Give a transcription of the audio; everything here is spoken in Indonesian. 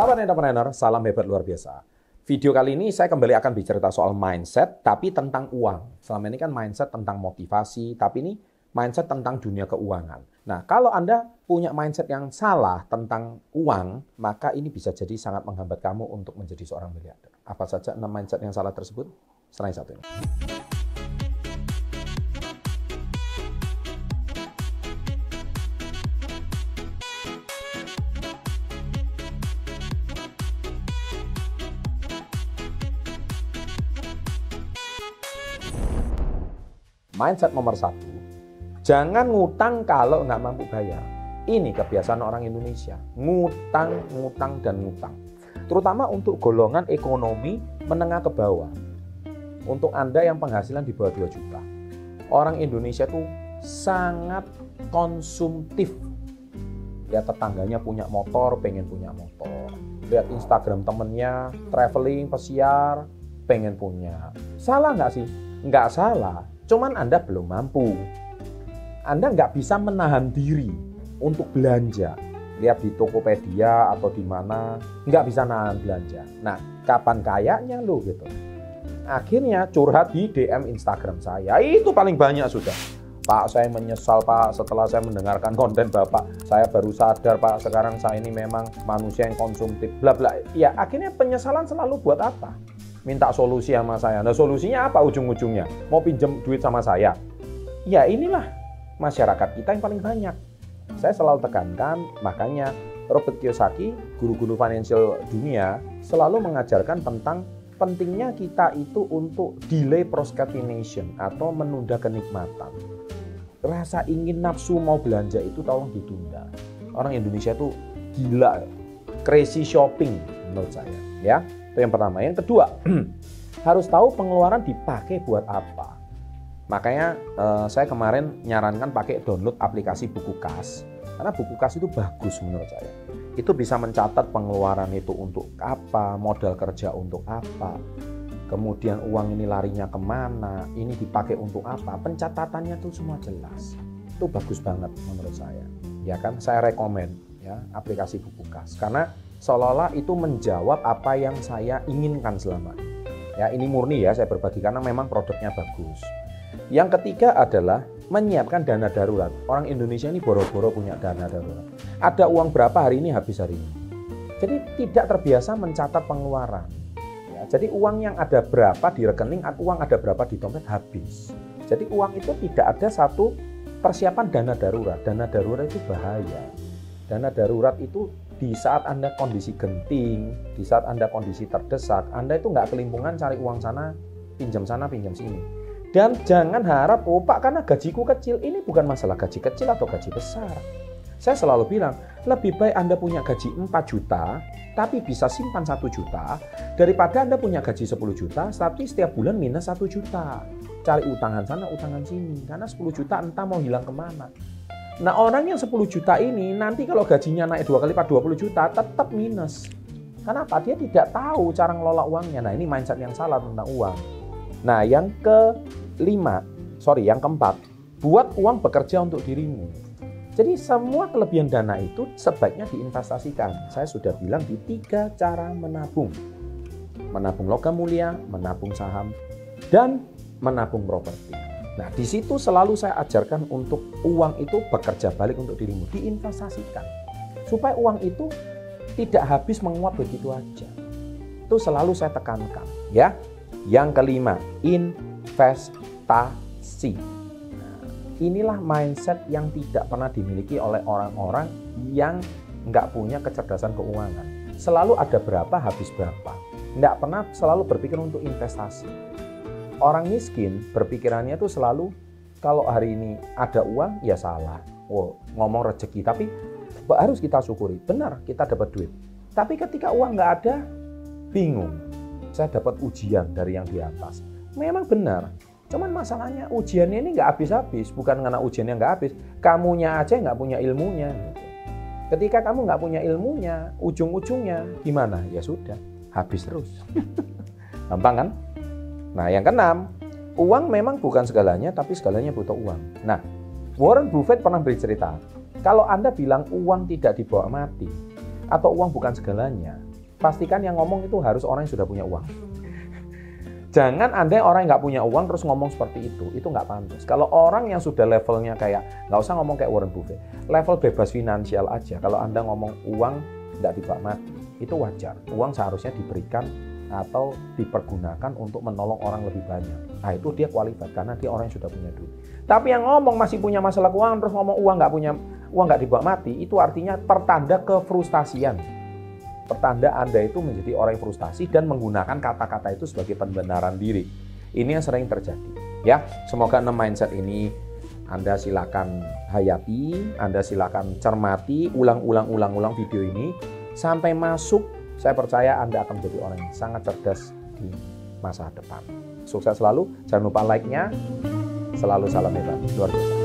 Sahabat entrepreneur, salam hebat luar biasa. Video kali ini saya kembali akan bicara soal mindset, tapi tentang uang. Selama ini kan mindset tentang motivasi, tapi ini mindset tentang dunia keuangan. Nah, kalau Anda punya mindset yang salah tentang uang, maka ini bisa jadi sangat menghambat kamu untuk menjadi seorang miliarder. Apa saja enam mindset yang salah tersebut? Selain satu ini. Mindset nomor satu, jangan ngutang kalau nggak mampu bayar. Ini kebiasaan orang Indonesia, ngutang, ngutang, dan ngutang. Terutama untuk golongan ekonomi menengah ke bawah. Untuk Anda yang penghasilan di bawah 2 juta. Orang Indonesia tuh sangat konsumtif. Lihat tetangganya punya motor, pengen punya motor. Lihat Instagram temennya, traveling, pesiar, pengen punya. Salah nggak sih? Nggak salah Cuman Anda belum mampu. Anda nggak bisa menahan diri untuk belanja. Lihat di Tokopedia atau di mana, nggak bisa nahan belanja. Nah, kapan kayaknya lo gitu? Akhirnya curhat di DM Instagram saya. Itu paling banyak sudah. Pak, saya menyesal Pak setelah saya mendengarkan konten Bapak. Saya baru sadar Pak, sekarang saya ini memang manusia yang konsumtif. Bla bla. Ya, akhirnya penyesalan selalu buat apa? Minta solusi sama saya. Nah solusinya apa ujung-ujungnya? Mau pinjam duit sama saya? Ya inilah masyarakat kita yang paling banyak. Saya selalu tekankan, makanya Robert Kiyosaki, guru-guru financial dunia, selalu mengajarkan tentang pentingnya kita itu untuk delay procrastination atau menunda kenikmatan. Rasa ingin nafsu mau belanja itu tolong ditunda. Orang Indonesia itu gila, crazy shopping menurut saya. Ya, itu yang pertama. Yang kedua, harus tahu pengeluaran dipakai buat apa. Makanya eh, saya kemarin nyarankan pakai download aplikasi buku kas. Karena buku kas itu bagus menurut saya. Itu bisa mencatat pengeluaran itu untuk apa, modal kerja untuk apa, kemudian uang ini larinya ke mana, ini dipakai untuk apa, pencatatannya itu semua jelas. Itu bagus banget menurut saya. Ya kan, saya rekomend ya aplikasi buku kas karena seolah-olah itu menjawab apa yang saya inginkan selama ini. Ya, ini murni ya saya berbagi karena memang produknya bagus. Yang ketiga adalah menyiapkan dana darurat. Orang Indonesia ini boro-boro punya dana darurat. Ada uang berapa hari ini habis hari ini. Jadi tidak terbiasa mencatat pengeluaran. Ya, jadi uang yang ada berapa di rekening, uang ada berapa di dompet habis. Jadi uang itu tidak ada satu persiapan dana darurat. Dana darurat itu bahaya. Dana darurat itu di saat Anda kondisi genting, di saat Anda kondisi terdesak, Anda itu nggak kelimpungan cari uang sana, pinjam sana, pinjam sini. Dan jangan harap, oh Pak karena gajiku kecil, ini bukan masalah gaji kecil atau gaji besar. Saya selalu bilang, lebih baik Anda punya gaji 4 juta, tapi bisa simpan 1 juta, daripada Anda punya gaji 10 juta, tapi setiap bulan minus 1 juta. Cari utangan sana, utangan sini. Karena 10 juta entah mau hilang ke mana. Nah orang yang 10 juta ini nanti kalau gajinya naik dua kali lipat 20 juta tetap minus. Kenapa? Dia tidak tahu cara ngelola uangnya. Nah ini mindset yang salah tentang uang. Nah yang kelima, sorry yang keempat, buat uang bekerja untuk dirimu. Jadi semua kelebihan dana itu sebaiknya diinvestasikan. Saya sudah bilang di tiga cara menabung. Menabung logam mulia, menabung saham, dan menabung properti. Nah, di situ selalu saya ajarkan untuk uang itu bekerja balik untuk dirimu, diinvestasikan. Supaya uang itu tidak habis menguap begitu aja. Itu selalu saya tekankan, ya. Yang kelima, investasi. Nah, inilah mindset yang tidak pernah dimiliki oleh orang-orang yang nggak punya kecerdasan keuangan. Selalu ada berapa, habis berapa. Nggak pernah selalu berpikir untuk investasi orang miskin berpikirannya tuh selalu kalau hari ini ada uang ya salah. Oh, ngomong rezeki tapi harus kita syukuri. Benar kita dapat duit. Tapi ketika uang nggak ada, bingung. Saya dapat ujian dari yang di atas. Memang benar. Cuman masalahnya ujiannya ini nggak habis-habis. Bukan karena ujiannya nggak habis. Kamunya aja nggak punya ilmunya. Ketika kamu nggak punya ilmunya, ujung-ujungnya gimana? Ya sudah, habis terus. Gampang kan? Nah, yang keenam, uang memang bukan segalanya, tapi segalanya butuh uang. Nah, Warren Buffett pernah bercerita, kalau Anda bilang uang tidak dibawa mati, atau uang bukan segalanya, pastikan yang ngomong itu harus orang yang sudah punya uang. Jangan anda orang yang nggak punya uang terus ngomong seperti itu, itu nggak pantas. Kalau orang yang sudah levelnya kayak, nggak usah ngomong kayak Warren Buffett, level bebas finansial aja. Kalau anda ngomong uang nggak dibawa mati, itu wajar. Uang seharusnya diberikan atau dipergunakan untuk menolong orang lebih banyak. Nah itu dia kualitas karena dia orang yang sudah punya duit. Tapi yang ngomong masih punya masalah keuangan terus ngomong uang nggak punya uang nggak dibawa mati, itu artinya pertanda kefrustasian pertanda Anda itu menjadi orang yang frustasi dan menggunakan kata-kata itu sebagai pembenaran diri. Ini yang sering terjadi. Ya, semoga enam mindset ini Anda silakan hayati, Anda silakan cermati, ulang-ulang-ulang-ulang video ini sampai masuk. Saya percaya Anda akan menjadi orang yang sangat cerdas di masa depan. Sukses selalu, jangan lupa like-nya. Selalu salam hebat, luar biasa.